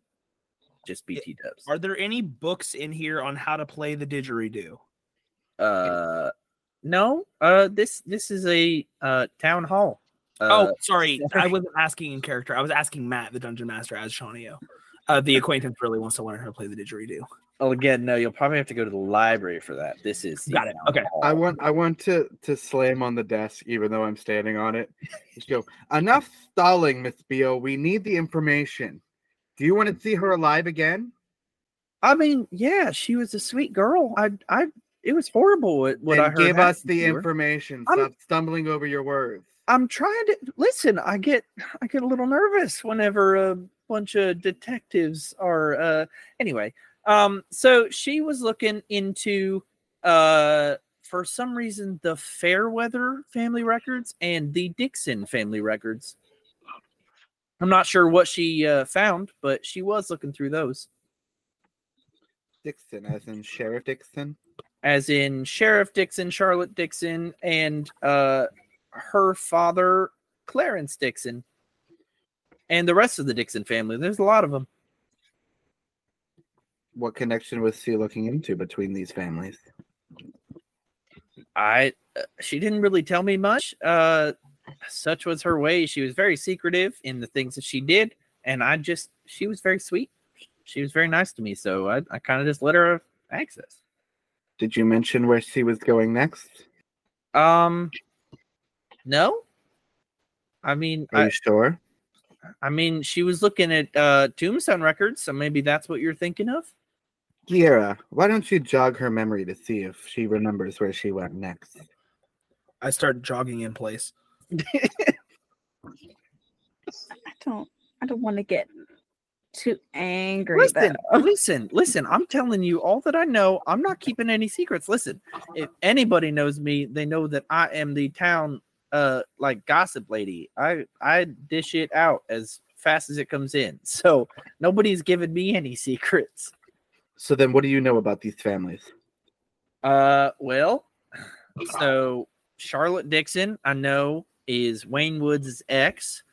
Just BT dubs. Are there any books in here on how to play the didgeridoo? Uh, no. Uh, this this is a uh town hall. Uh, oh, sorry. I wasn't asking in character. I was asking Matt, the dungeon master, as Shawnio. Uh, the acquaintance really wants to learn how to play the didgeridoo. Well, again, no, you'll probably have to go to the library for that. This is Got it. town Okay. hall. I want I want to to slam on the desk even though I'm standing on it. Just go. Enough stalling, Miss Beale. We need the information. Do you want to see her alive again? I mean, yeah, she was a sweet girl. I, I, it was horrible what, what I heard. give us the to her. information. I'm- Stop stumbling over your words. I'm trying to listen. I get, I get a little nervous whenever a bunch of detectives are. uh Anyway, um, so she was looking into, uh, for some reason, the Fairweather family records and the Dixon family records. I'm not sure what she uh, found, but she was looking through those. Dixon, as in Sheriff Dixon. as in Sheriff Dixon, Charlotte Dixon, and uh, her father, Clarence Dixon, and the rest of the Dixon family. There's a lot of them. What connection was she looking into between these families? I she didn't really tell me much. Uh, such was her way. She was very secretive in the things that she did, and I just she was very sweet. She was very nice to me, so I, I kind of just let her have access. Did you mention where she was going next? Um, no. I mean, Are I, you sure? I mean, she was looking at uh, Tombstone records, so maybe that's what you're thinking of. Gaira, why don't you jog her memory to see if she remembers where she went next? I start jogging in place. I don't. I don't want to get too angry. Listen, though. listen, listen. I'm telling you all that I know. I'm not keeping any secrets. Listen, if anybody knows me, they know that I am the town uh like gossip lady. I I dish it out as fast as it comes in. So nobody's giving me any secrets. So then what do you know about these families? Uh well, so Charlotte Dixon, I know, is Wayne Woods' ex,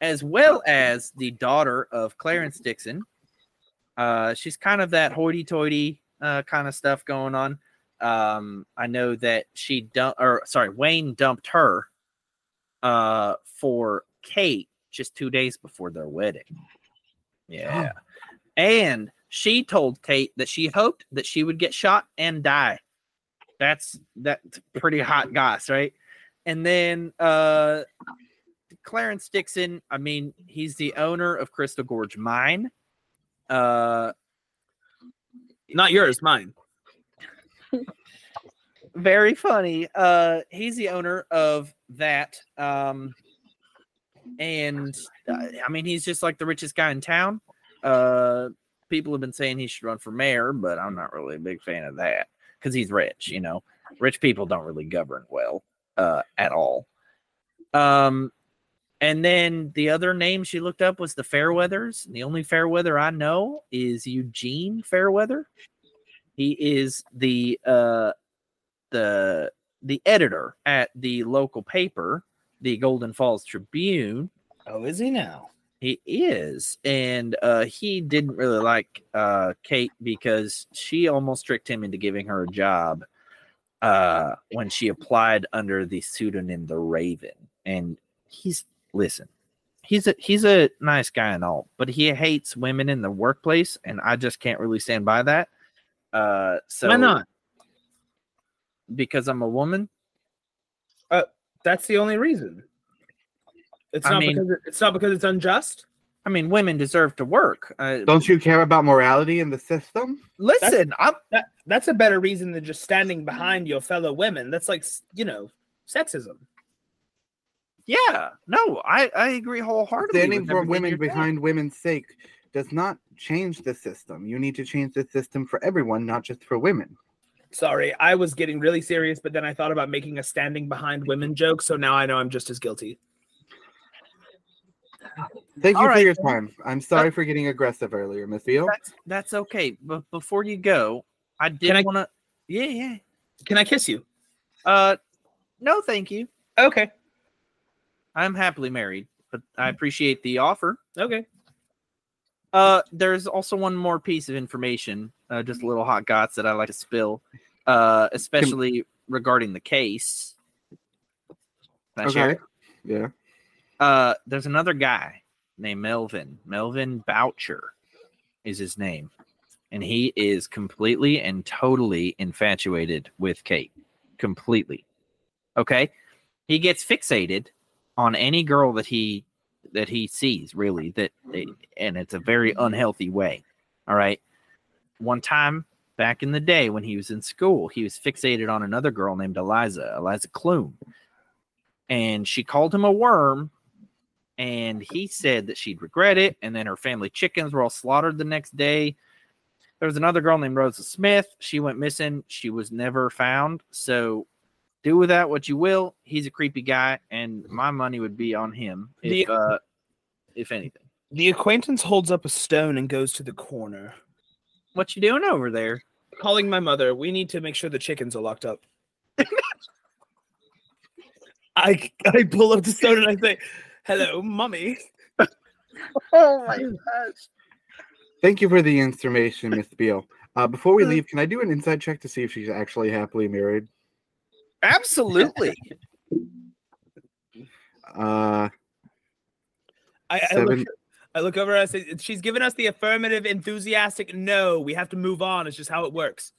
as well as the daughter of Clarence Dixon. Uh, she's kind of that hoity-toity uh, kind of stuff going on. Um, I know that she dumped, or sorry, Wayne dumped her uh, for Kate just two days before their wedding. Yeah, and she told Kate that she hoped that she would get shot and die. That's that's pretty hot goss, right? And then uh Clarence Dixon, I mean, he's the owner of Crystal Gorge Mine. Uh Not yours, mine. very funny. Uh he's the owner of that. Um and uh, I mean he's just like the richest guy in town. Uh people have been saying he should run for mayor, but I'm not really a big fan of that because he's rich, you know. Rich people don't really govern well uh at all. Um and then the other name she looked up was the Fairweathers. The only Fairweather I know is Eugene Fairweather. He is the uh the the editor at the local paper, the Golden Falls Tribune. Oh, is he now? He is, and uh, he didn't really like uh, Kate because she almost tricked him into giving her a job uh, when she applied under the pseudonym the Raven. And he's listen, he's a he's a nice guy and all, but he hates women in the workplace, and I just can't really stand by that. Uh, so Why not? Because I'm a woman. That's the only reason. It's I not mean- because it- it's not because it's unjust. I mean, women deserve to work. Uh, Don't you care about morality in the system? listen, I'm That that's a better reason than just standing behind your fellow women. That's like you know, sexism. yeah, no, I I agree wholeheartedly. Standing for women you're saying. behind women's sake does not change the system. You need to change the system for everyone, not just for women. Sorry, I was getting really serious, but then I thought about making a standing behind women joke, so now I know I'm just as guilty. Thank you All for right, your time. I'm sorry for getting aggressive earlier, Miss Beale. That's that's okay. But before you go, I did I- want to. Yeah, yeah. Can I kiss you? Uh, no, thank you. Okay. I'm happily married, but I appreciate the offer. Okay. Uh, there's also one more piece of information, uh, just a little hot gots that I like to spill, uh, especially regarding the case. Can I Okay. it? Yeah. Uh, there's another guy named Melvin. Melvin Boucher is his name, and he is completely and totally infatuated with Kate. Completely. Okay? He gets fixated on any girl that he that he sees really that and it's a very unhealthy way. All right? One time back in the day when he was in school, he was fixated on another girl named Eliza, Eliza Clume. And she called him a worm and he said that she'd regret it. And then her family chickens were all slaughtered the next day. There was another girl named Rosa Smith. She went missing. She was never found. So do with that what you will. He's a creepy guy, and my money would be on him if, The- uh, if anything. The acquaintance holds up a stone and goes to the corner. What you doing over there? Calling my mother. We need to make sure the chickens are locked up. I I pull up the stone and I say, "Hello, mummy." Oh my gosh! Thank you for the information, Miss Beale. Uh, before we leave, can I do an insight check to see if she's actually happily married? Absolutely. Uh, I, I, look. I look over. I say, "She's given us the affirmative, enthusiastic no. We have to move on. It's just how it works."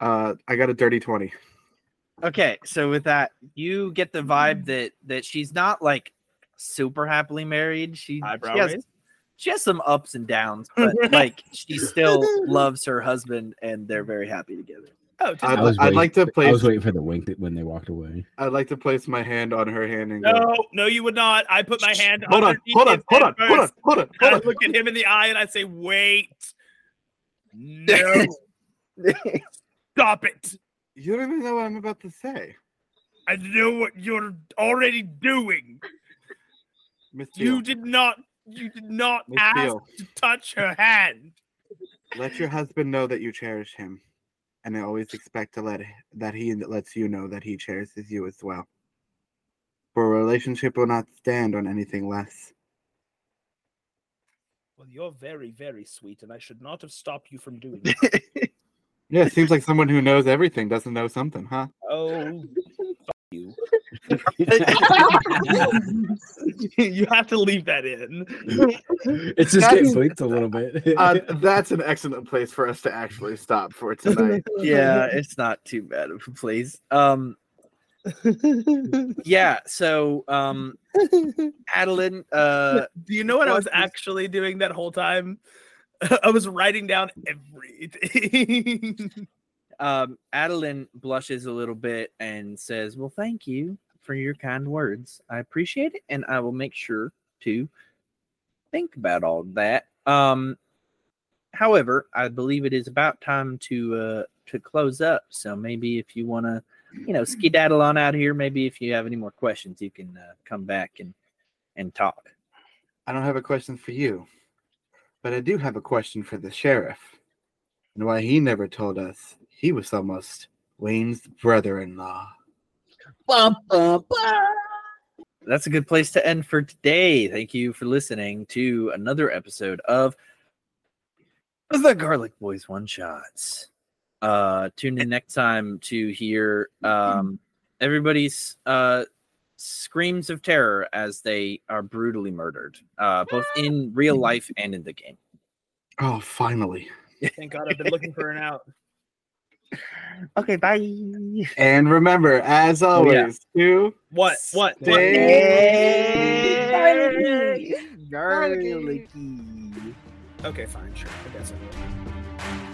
Uh, I got a dirty twenty. Okay, so with that, you get the vibe mm. that that she's not like super happily married. She, Eyebrow she has she has some ups and downs, but like she still loves her husband and they're very happy together. Oh, I'd, I was I'd waiting- like to place. I place. was waiting for the wink that when they walked away. I'd like to place my hand on her hand and go. no, no, you would not. I put my hand. Hold on, hold on, hold on, hold on, hold on, And hold I on. look at him in the eye and I say, "Wait, no, stop it! You don't even know what I'm about to say, I know what you're already doing. Miss You Beale. did not. You did not Miss ask Beale. to touch her hand." Let your husband know that you cherish him, and I always expect to let that he lets you know that he cherishes you as well. For a relationship will not stand on anything less. Well, you're very, very sweet, and I should not have stopped you from doing it. Yeah, it seems like someone who knows everything doesn't know something, huh? oh, fuck you. you have to leave that in. It's just getting getting bleeped a little bit. Uh, that's an excellent place for us to actually stop for tonight. yeah, it's not too bad of a place. Um yeah, so um Adeline, uh Do you know what I was actually doing that whole time? I was writing down everything. um Adeline blushes a little bit and says, Well, thank you for your kind words. I appreciate it, and I will make sure to think about all that. Um however, I believe it is about time to uh to close up. So maybe if you wanna you know, skedaddle on out here. Maybe if you have any more questions, you can uh, come back and and talk. I don't have a question for you, but I do have a question for the sheriff and why he never told us he was almost Wayne's brother in law. That's a good place to end for today. Thank you for listening to another episode of the Garlic Boys One Shots. Uh, tune in next time to hear um, everybody's uh, screams of terror as they are brutally murdered, uh, both in real life and in the game. Oh, finally. Thank God I've been looking for an out. Okay, bye. And remember, as Oh, yeah. always, to What? What? what? Stay- Garlicky. Okay, fine, sure. I guess I will.